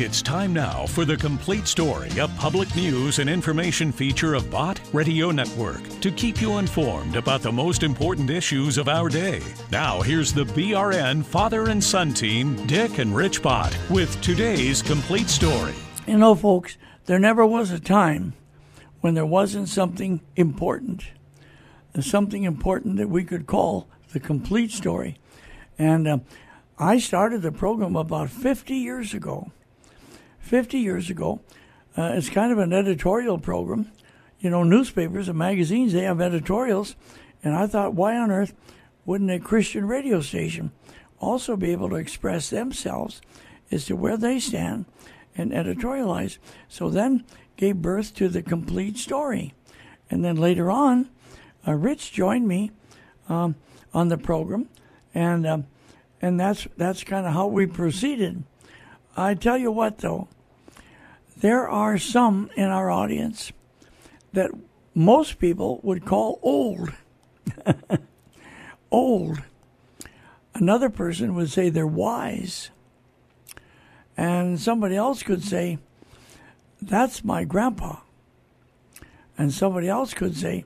It's time now for the complete story, a public news and information feature of Bott Radio Network to keep you informed about the most important issues of our day. Now, here's the BRN father and son team, Dick and Rich Bott, with today's complete story. You know, folks, there never was a time when there wasn't something important, something important that we could call the complete story. And uh, I started the program about 50 years ago. 50 years ago. Uh, it's kind of an editorial program. You know, newspapers and magazines, they have editorials. And I thought, why on earth wouldn't a Christian radio station also be able to express themselves as to where they stand and editorialize? So then gave birth to the complete story. And then later on, uh, Rich joined me um, on the program. And um, and that's that's kind of how we proceeded. I tell you what, though, there are some in our audience that most people would call old. old. Another person would say they're wise. And somebody else could say, that's my grandpa. And somebody else could say,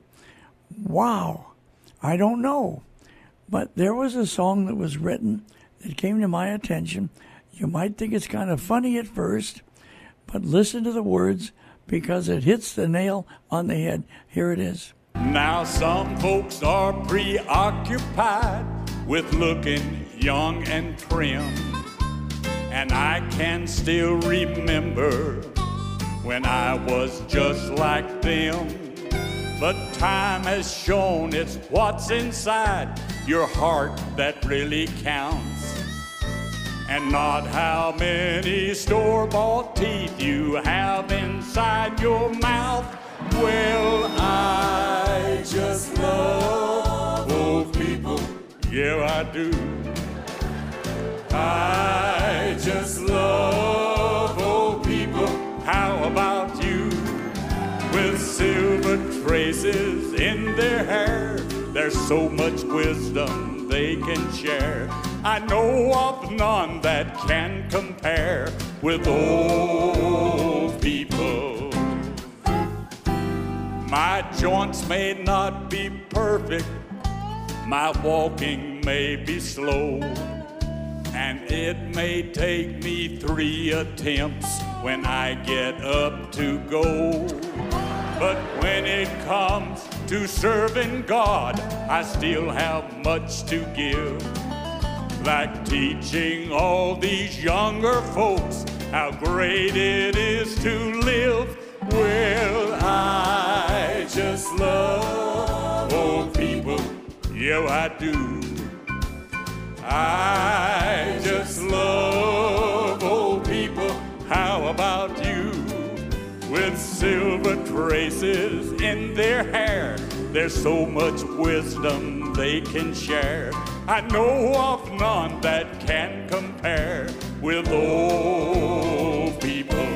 wow, I don't know. But there was a song that was written that came to my attention. You might think it's kind of funny at first, but listen to the words because it hits the nail on the head. Here it is. Now, some folks are preoccupied with looking young and trim. And I can still remember when I was just like them. But time has shown it's what's inside your heart that really counts. And not how many store bought teeth you have inside your mouth. Well, I just love old people. Yeah, I do. I just love old people. How about you? With silver traces in their hair there's so much wisdom they can share. I know of none that can compare with old people. My joints may not be perfect, my walking may be slow, and it may take me three attempts when I get up to go. But when it comes to serving God, I still have much to give. Like teaching all these younger folks how great it is to live. Well, I just love old people. Yeah, I do. I just love old people. How about you? with silver traces in their hair. There's so much wisdom they can share. I know of none that can compare with old people.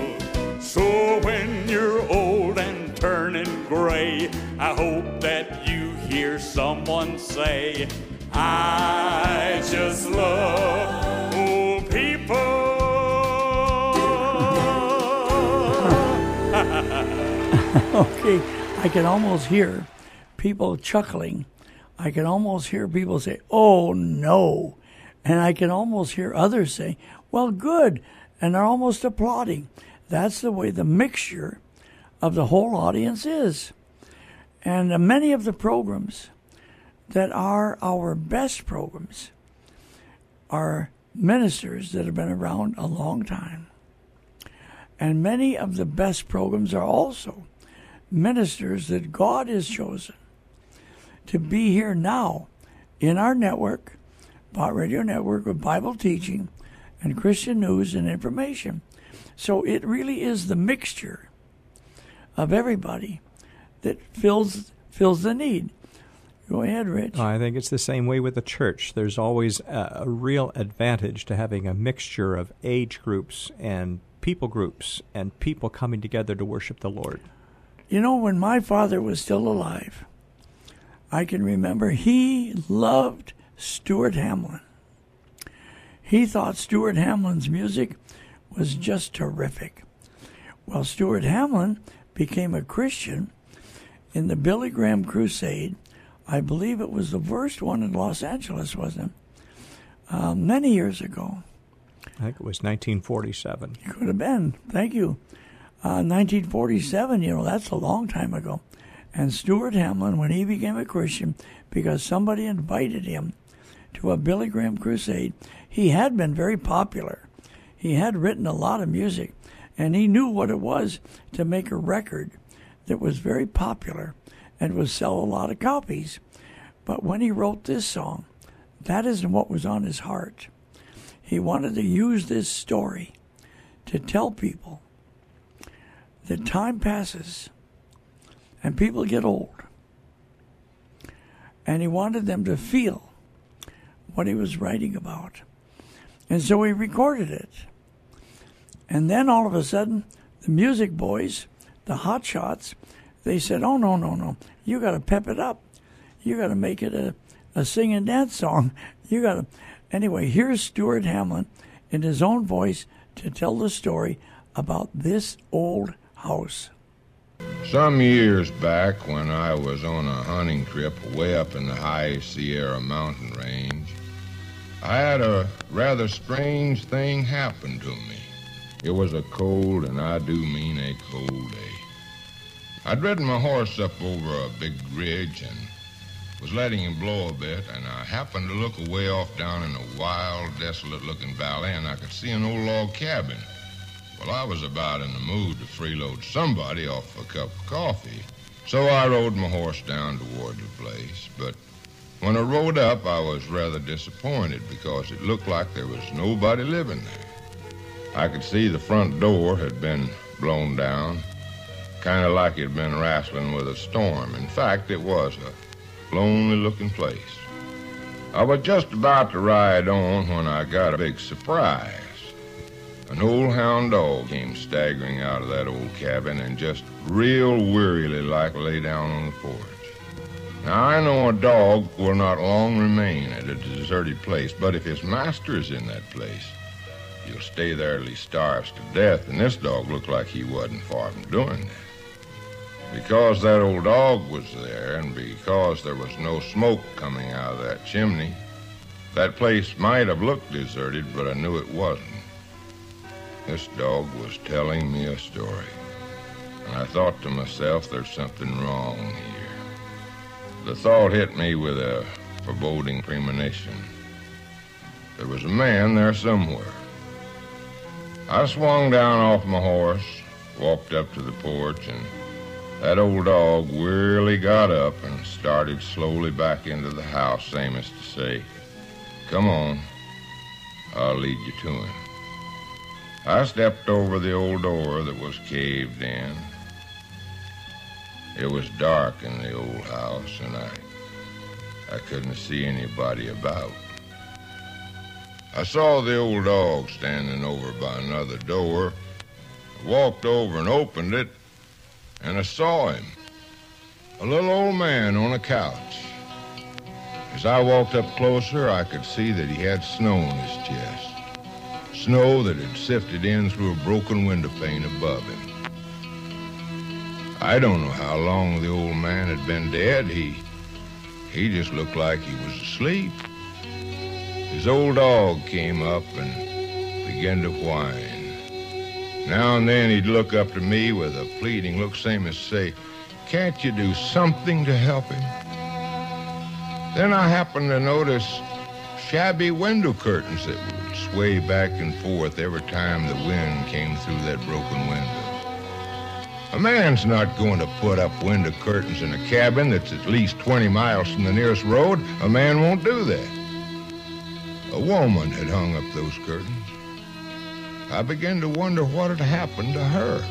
So when you're old and turning gray, I hope that you hear someone say, I just love old people. okay, I can almost hear people chuckling. I can almost hear people say, oh no. And I can almost hear others say, well, good. And they're almost applauding. That's the way the mixture of the whole audience is. And many of the programs that are our best programs are ministers that have been around a long time. And many of the best programs are also ministers that God has chosen to be here now in our network, Bott Radio Network, with Bible teaching and Christian news and information. So it really is the mixture of everybody that fills fills the need. Go ahead, Rich. I think it's the same way with the church. There's always a, a real advantage to having a mixture of age groups and people groups and people coming together to worship the Lord. You know, when my father was still alive, I can remember he loved Stuart Hamblin. He thought Stuart Hamblin's music was just terrific. Well, Stuart Hamblin became a Christian in the Billy Graham Crusade. I believe it was the first one in Los Angeles, wasn't it? Uh, many years ago. I think it was 1947. It could have been. Thank you. Uh, 1947, you know, that's a long time ago. And Stuart Hamblin, when he became a Christian, because somebody invited him to a Billy Graham crusade, he had been very popular. He had written a lot of music, and he knew what it was to make a record that was very popular and would sell a lot of copies. But when he wrote this song, that isn't what was on his heart. He wanted to use this story to tell people that time passes and people get old. And he wanted them to feel what he was writing about. And so he recorded it. And then all of a sudden, the music boys, the hot shots, they said, Oh, no, no, no. You got to pep it up. You got to make it a, a sing and dance song. You got to. Anyway, here's Stuart Hamblin in his own voice to tell the story about this old house. Some years back, when I was on a hunting trip way up in the high Sierra mountain range, I had a rather strange thing happen to me. It was a cold, and I do mean a cold day. I'd ridden my horse up over a big ridge and was letting him blow a bit, and I happened to look away off down in a wild, desolate looking valley, and I could see an old log cabin. I was about in the mood to freeload somebody off a cup of coffee, so I rode my horse down toward the place. But when I rode up, I was rather disappointed because it looked like there was nobody living there. I could see the front door had been blown down, kind of like it had been wrestling with a storm. In fact, it was a lonely looking place. I was just about to ride on when I got a big surprise. An old hound dog came staggering out of that old cabin and just real wearily like lay down on the porch. Now, I know a dog will not long remain at a deserted place, but if his master is in that place, he'll stay there till he starves to death, and this dog looked like he wasn't far from doing that. Because that old dog was there, and because there was no smoke coming out of that chimney, that place might have looked deserted, but I knew it wasn't. This dog was telling me a story, and I thought to myself, there's something wrong here. The thought hit me with a foreboding premonition. There was a man there somewhere. I swung down off my horse, walked up to the porch, and that old dog wearily got up and started slowly back into the house, same as to say, Come on, I'll lead you to him. I stepped over the old door that was caved in. It was dark in the old house, and I, I couldn't see anybody about. I saw the old dog standing over by another door. I walked over and opened it, and I saw him. A little old man on a couch. As I walked up closer, I could see that he had snow on his chest. Snow that had sifted in through a broken window pane above him. I don't know how long the old man had been dead. He he just looked like he was asleep. His old dog came up and began to whine. Now and then he'd look up to me with a pleading look, same as say, Can't you do something to help him? Then I happened to notice shabby window curtains that would sway back and forth every time the wind came through that broken window. A man's not going to put up window curtains in a cabin that's at least 20 miles from the nearest road. A man won't do that. A woman had hung up those curtains. I began to wonder what had happened to her.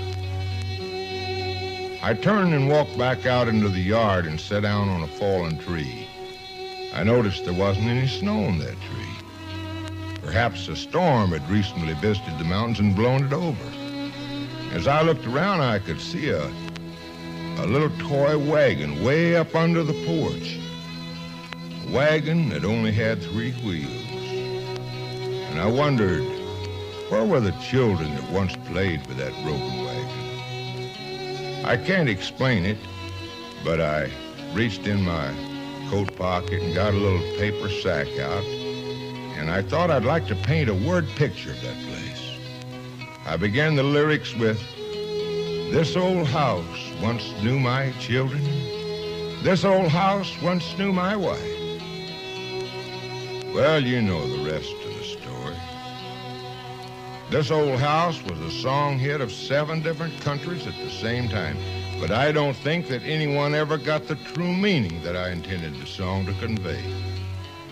I turned and walked back out into the yard and sat down on a fallen tree. I noticed there wasn't any snow on that tree. Perhaps a storm had recently visited the mountains and blown it over. As I looked around, I could see a, a little toy wagon way up under the porch. A wagon that only had three wheels. And I wondered, Where were the children that once played with that broken wagon? I can't explain it, but I reached in my coat pocket and got a little paper sack out, and I thought I'd like to paint a word picture of that place. I began the lyrics with, This old house once knew my children. This old house once knew my wife. Well, you know the rest of the story. This old house was a song hit of seven different countries at the same time. But I don't think that anyone ever got the true meaning that I intended the song to convey.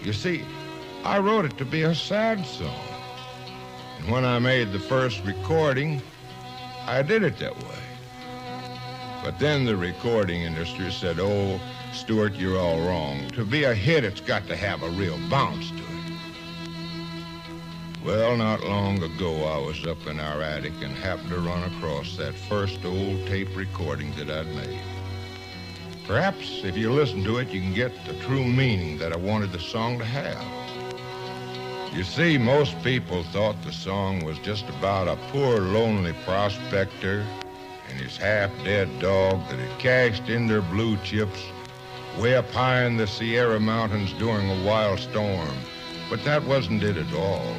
You see, I wrote it to be a sad song. And when I made the first recording, I did it that way. But then the recording industry said, oh, Stuart, you're all wrong. To be a hit, it's got to have a real bounce to it. Well, not long ago, I was up in our attic and happened to run across that first old tape recording that I'd made. Perhaps if you listen to it, you can get the true meaning that I wanted the song to have. You see, most people thought the song was just about a poor, lonely prospector and his half-dead dog that had cashed in their blue chips way up high in the Sierra Mountains during a wild storm. But that wasn't it at all.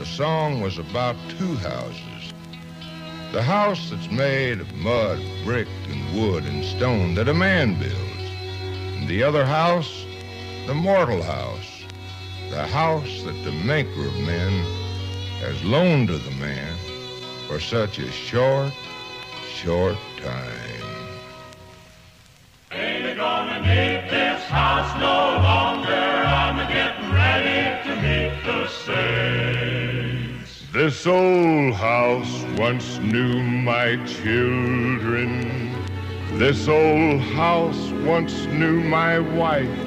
The song was about two houses. The house that's made of mud, brick, and wood and stone that a man builds. And the other house, the mortal house. The house that the maker of men has loaned to the man for such a short, short time. This old house once knew my children. This old house once knew my wife.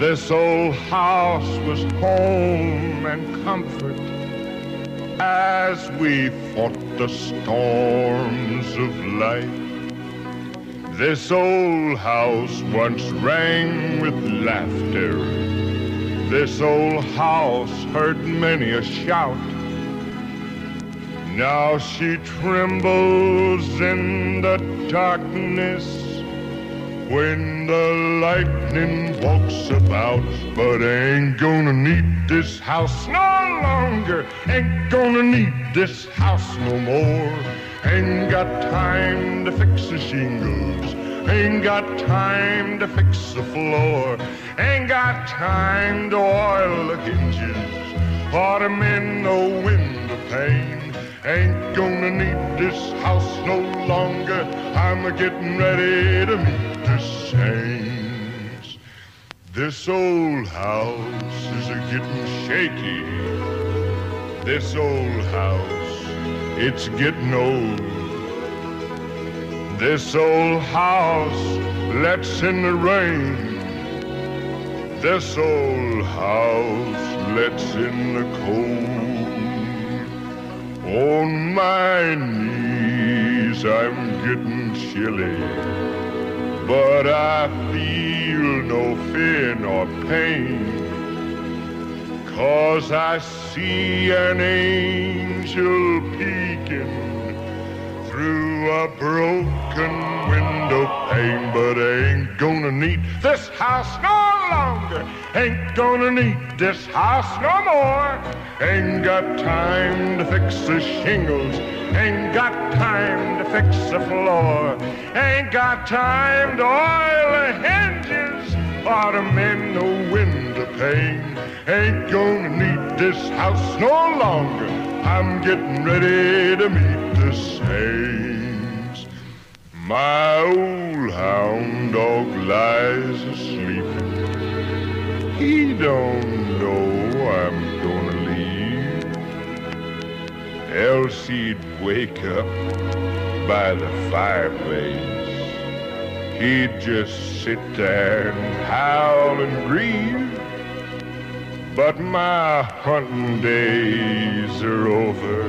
This old house was home and comfort as we fought the storms of life. This old house once rang with laughter. This old house heard many a shout. Now she trembles in the darkness when the lightning walks about. But ain't gonna need this house no longer. Ain't gonna need this house no more. Ain't got time to fix the shingles. Ain't got time to fix the floor. Ain't got time to oil the hinges or to mend no window pane. Ain't gonna need this house no longer. I'm a getting ready to meet the saints. This old house is a getting shaky. This old house, it's getting old. This old house lets in the rain. This old house lets in the cold. On my knees, I'm getting chilly, but I feel no fear nor pain. Cause I see an angel peeking a broken window pane, but ain't gonna need this house no longer. Ain't gonna need this house no more. Ain't got time to fix the shingles. Ain't got time to fix the floor. Ain't got time to oil the hinges or to mend no window pane. Ain't gonna need this house no longer. I'm getting ready to meet the saints. My old hound dog lies asleep. He don't know I'm gonna leave. Else he'd wake up by the fireplace. He'd just sit there and howl and grieve. But my hunting days are over.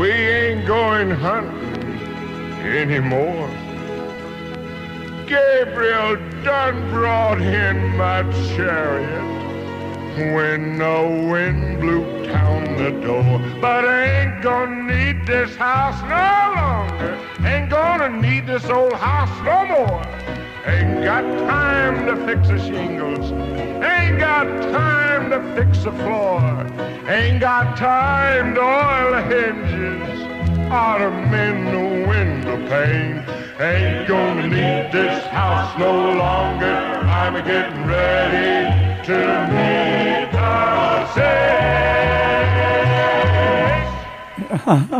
We ain't going hunting anymore. Gabriel done brought in my chariot when the wind blew down the door. But I ain't gonna need this house no longer. Ain't gonna need this old house no more. Ain't got time to fix the shingles. Ain't got time to fix the floor. Ain't got time to oil the hinges or to mend the window pane. Ain't gonna need this house no longer. I'm getting ready to meet the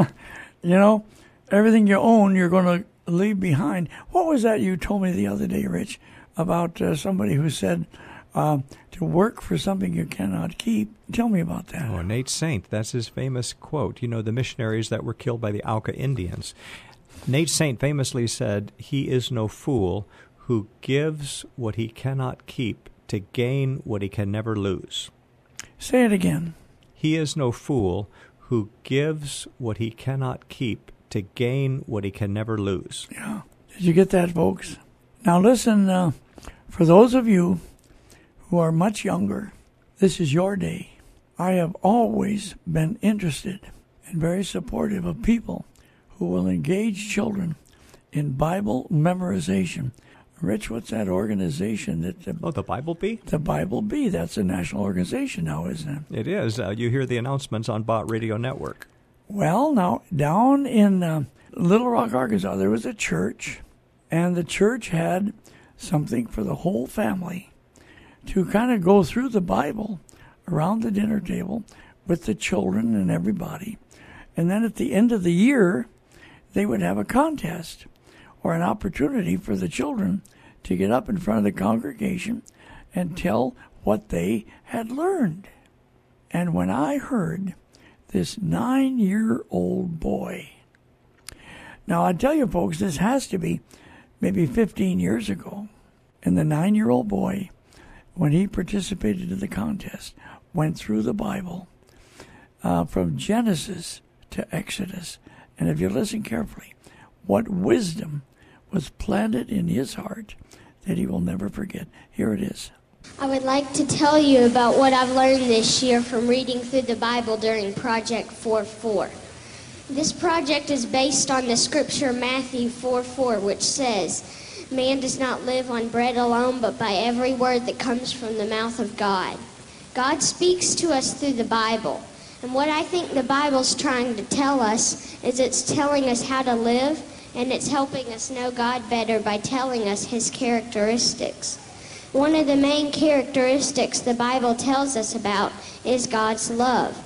saints. You know, everything you own, you're to leave behind. What was that you told me the other day, Rich, about uh, somebody who said uh, to work for something you cannot keep? Tell me about that. Oh, Nate Saint, that's his famous quote. You know, the missionaries that were killed by the Auca Indians. Nate Saint famously said, He is no fool who gives what he cannot keep to gain what he can never lose. Say it again. He is no fool who gives what he cannot keep to gain what he can never lose. Yeah. Did you get that, folks? Now, listen, uh, for those of you who are much younger, this is your day. I have always been interested and very supportive of people who will engage children in Bible memorization. Rich, what's that organization that the, Oh, the Bible Bee? the Bible Bee? That's a national organization now, isn't it? It is. Uh, you hear the announcements on Bott Radio Network. Well, now down in uh, Little Rock, Arkansas, there was a church, and the church had something for the whole family to kind of go through the Bible around the dinner table with the children and everybody. And then at the end of the year, they would have a contest or an opportunity for the children to get up in front of the congregation and tell what they had learned. And when I heard this nine year old boy, now I tell you folks, this has to be maybe 15 years ago. And the nine year old boy, when he participated in the contest, went through the Bible uh, from Genesis to Exodus. And if you listen carefully, what wisdom was planted in his heart that he will never forget. Here it is. I would like to tell you about what I've learned this year from reading through the Bible during Project 4 4. This project is based on the scripture Matthew 4 4, which says, Man does not live on bread alone, but by every word that comes from the mouth of God. God speaks to us through the Bible. And what I think the Bible's trying to tell us is it's telling us how to live, and it's helping us know God better by telling us His characteristics. One of the main characteristics the Bible tells us about is God's love.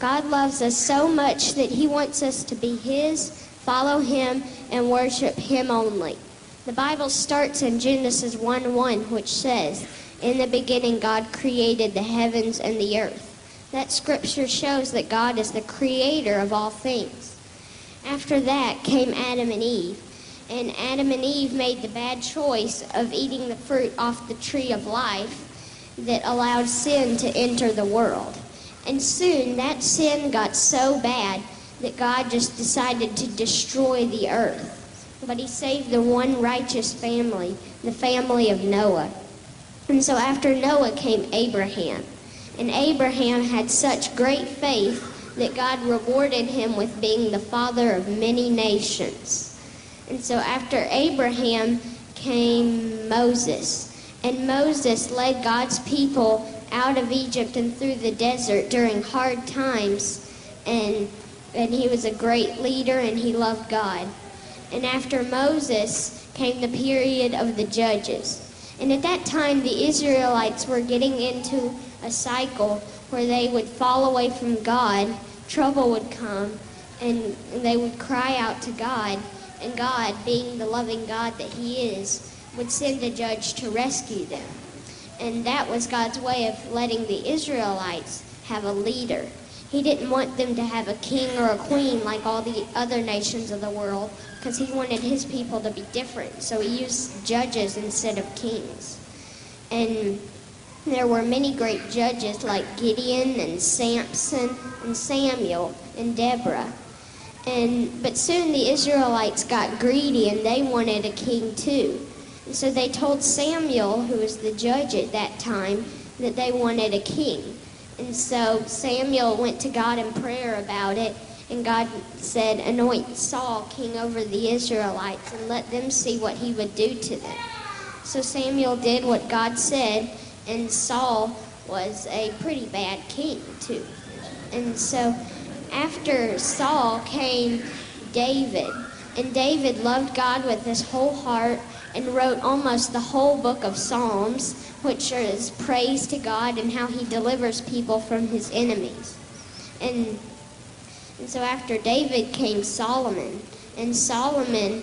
God loves us so much that He wants us to be His, follow Him, and worship Him only. The Bible starts in Genesis 1 1, which says, In the beginning God created the heavens and the earth. That scripture shows that God is the creator of all things. After that came Adam and Eve. And Adam and Eve made the bad choice of eating the fruit off the tree of life that allowed sin to enter the world. And soon that sin got so bad that God just decided to destroy the earth. But he saved the one righteous family, the family of Noah. And so after Noah came Abraham. And Abraham had such great faith that God rewarded him with being the father of many nations. And so after Abraham came Moses. And Moses led God's people out of Egypt and through the desert during hard times. And, and he was a great leader and he loved God. And after Moses came the period of the judges. And at that time, the Israelites were getting into a cycle where they would fall away from God, trouble would come, and they would cry out to God. And God, being the loving God that He is, would send a judge to rescue them. And that was God's way of letting the Israelites have a leader. He didn't want them to have a king or a queen like all the other nations of the world because he wanted his people to be different. So he used judges instead of kings. And there were many great judges like Gideon and Samson and Samuel and Deborah. And but soon the Israelites got greedy and they wanted a king too. And so they told Samuel, who was the judge at that time, that they wanted a king. And so Samuel went to God in prayer about it, and God said, Anoint Saul king over the Israelites and let them see what he would do to them. So Samuel did what God said, and Saul was a pretty bad king, too. And so after Saul came David, and David loved God with his whole heart and wrote almost the whole book of Psalms, which is praise to God and how he delivers people from his enemies. And, and so after David came Solomon, and Solomon,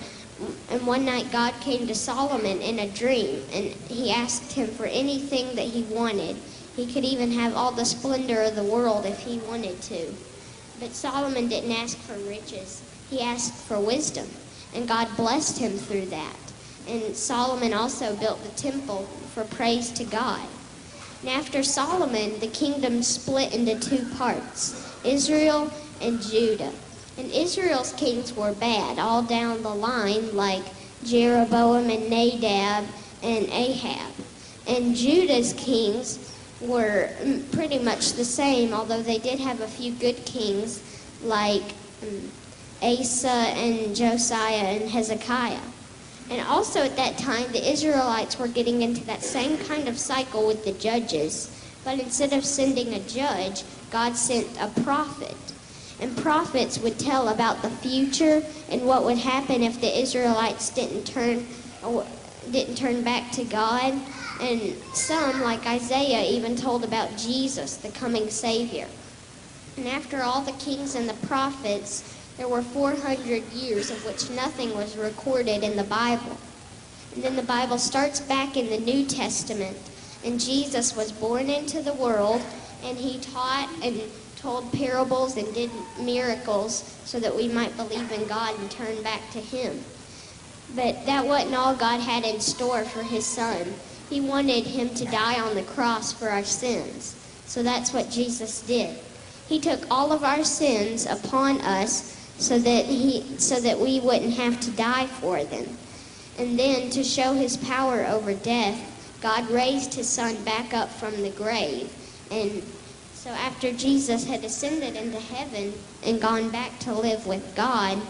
and one night God came to Solomon in a dream, and he asked him for anything that he wanted. He could even have all the splendor of the world if he wanted to. But Solomon didn't ask for riches, he asked for wisdom, and God blessed him through that. And Solomon also built the temple for praise to God. And after Solomon, the kingdom split into two parts Israel and Judah. And Israel's kings were bad all down the line, like Jeroboam and Nadab and Ahab. And Judah's kings were mm, pretty much the same, although they did have a few good kings like um, Asa and Josiah and Hezekiah. And also at that time, the Israelites were getting into that same kind of cycle with the judges. But instead of sending a judge, God sent a prophet. And prophets would tell about the future and what would happen if the Israelites didn't turn didn't turn back to God. And some, like Isaiah, even told about Jesus, the coming Savior. And after all the kings and the prophets, there were 400 years of which nothing was recorded in the Bible. And then the Bible starts back in the New Testament, and Jesus was born into the world, and he taught and told parables and did miracles so that we might believe in God and turn back to him. But that wasn't all God had in store for his son. He wanted him to die on the cross for our sins. So that's what Jesus did. He took all of our sins upon us so that he so that we wouldn't have to die for them. And then to show his power over death, God raised his son back up from the grave. And so after Jesus had ascended into heaven and gone back to live with God,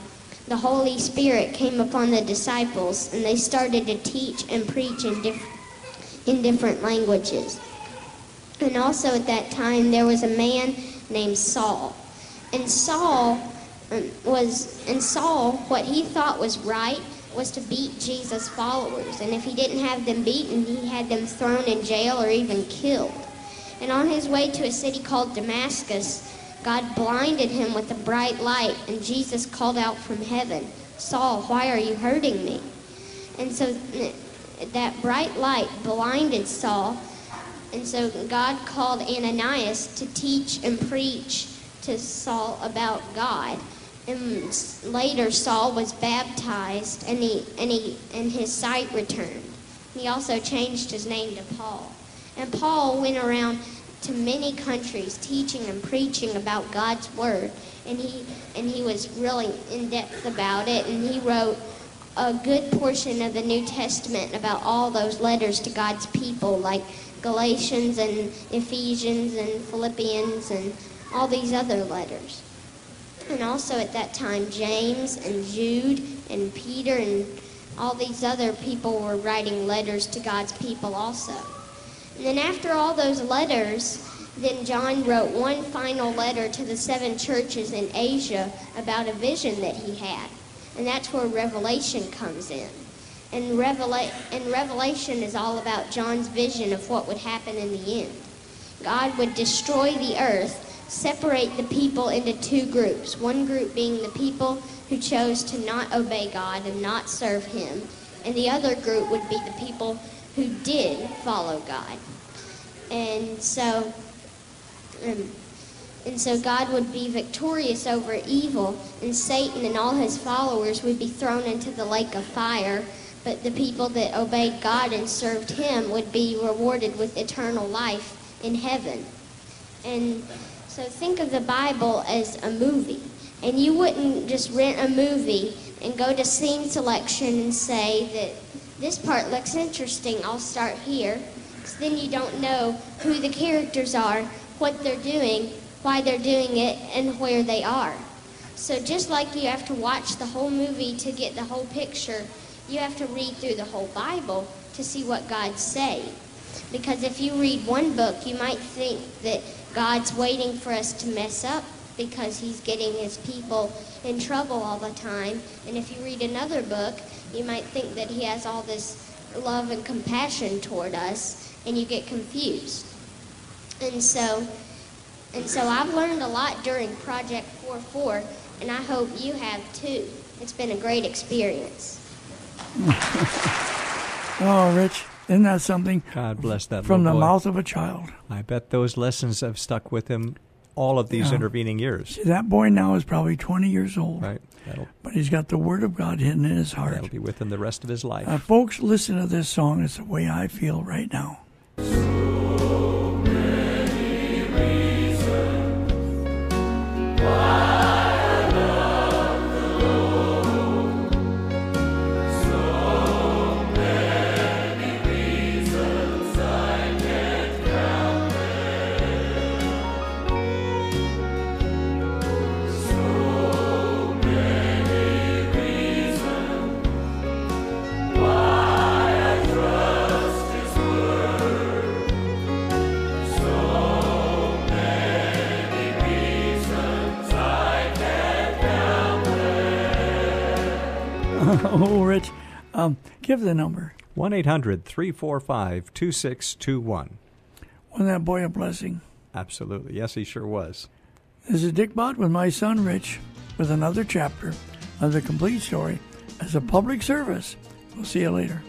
the Holy Spirit came upon the disciples and they started to teach and preach in, diff- in different languages. And also at that time there was a man named Saul. And Saul um, was and Saul what he thought was right was to beat Jesus' followers, and if he didn't have them beaten, he had them thrown in jail or even killed. And on his way to a city called Damascus, God blinded him with a bright light, and Jesus called out from heaven, Saul, why are you hurting me? And so eh, that bright light blinded Saul, and so God called Ananias to teach and preach to Saul about God. And later Saul was baptized and he and he and his sight returned. He also changed his name to Paul. And Paul went around to many countries teaching and preaching about God's word. And he and he was really in depth about it and he wrote a good portion of the New Testament about all those letters to God's people like Galatians and Ephesians and Philippians and all these other letters and also at that time James and Jude and Peter and all these other people were writing letters to God's people also. And then after all those letters, then John wrote one final letter to the seven churches in Asia about a vision that he had. And that's where Revelation comes in. And, Revela- and Revelation is all about John's vision of what would happen in the end. God would destroy the earth separate the people into two groups. One group being the people who chose to not obey God and not serve Him, and the other group would be the people who did follow God. And so, um, and so God would be victorious over evil, and Satan and all his followers would be thrown into the lake of fire. But the people that obeyed God and served Him would be rewarded with eternal life in heaven. And so think of the Bible as a movie. And you wouldn't just rent a movie and go to scene selection and say that this part looks interesting, I'll start here. Because then you don't know who the characters are what they're doing, why they're doing it, and where they are. So just like you have to watch the whole movie to get the whole picture, you have to read through the whole Bible to see what God's saying. Because if you read one book, you might think that God's waiting for us to mess up because he's getting his people in trouble all the time. And if you read another book, you might think that he has all this love and compassion toward us, and you get confused. And so, and so I've learned a lot during Project 44, and I hope you have too. It's been a great experience. Oh, Rich, isn't that something? God bless that From the boy. mouth of a child. I bet those lessons have stuck with him all of these Yeah. intervening years. See, that boy now is probably 20 years old, Right. That'll, but he's got the Word of God hidden in his heart. that'll be with him the rest of his life. Uh, folks, listen to this song. It's the way I feel right now. Oh, give the number. 1 800 345 2621. Wasn't that boy a blessing? Absolutely. Yes, he sure was. This is Dick Bott with my son Rich with another chapter of the complete story as a public service. We'll see you later.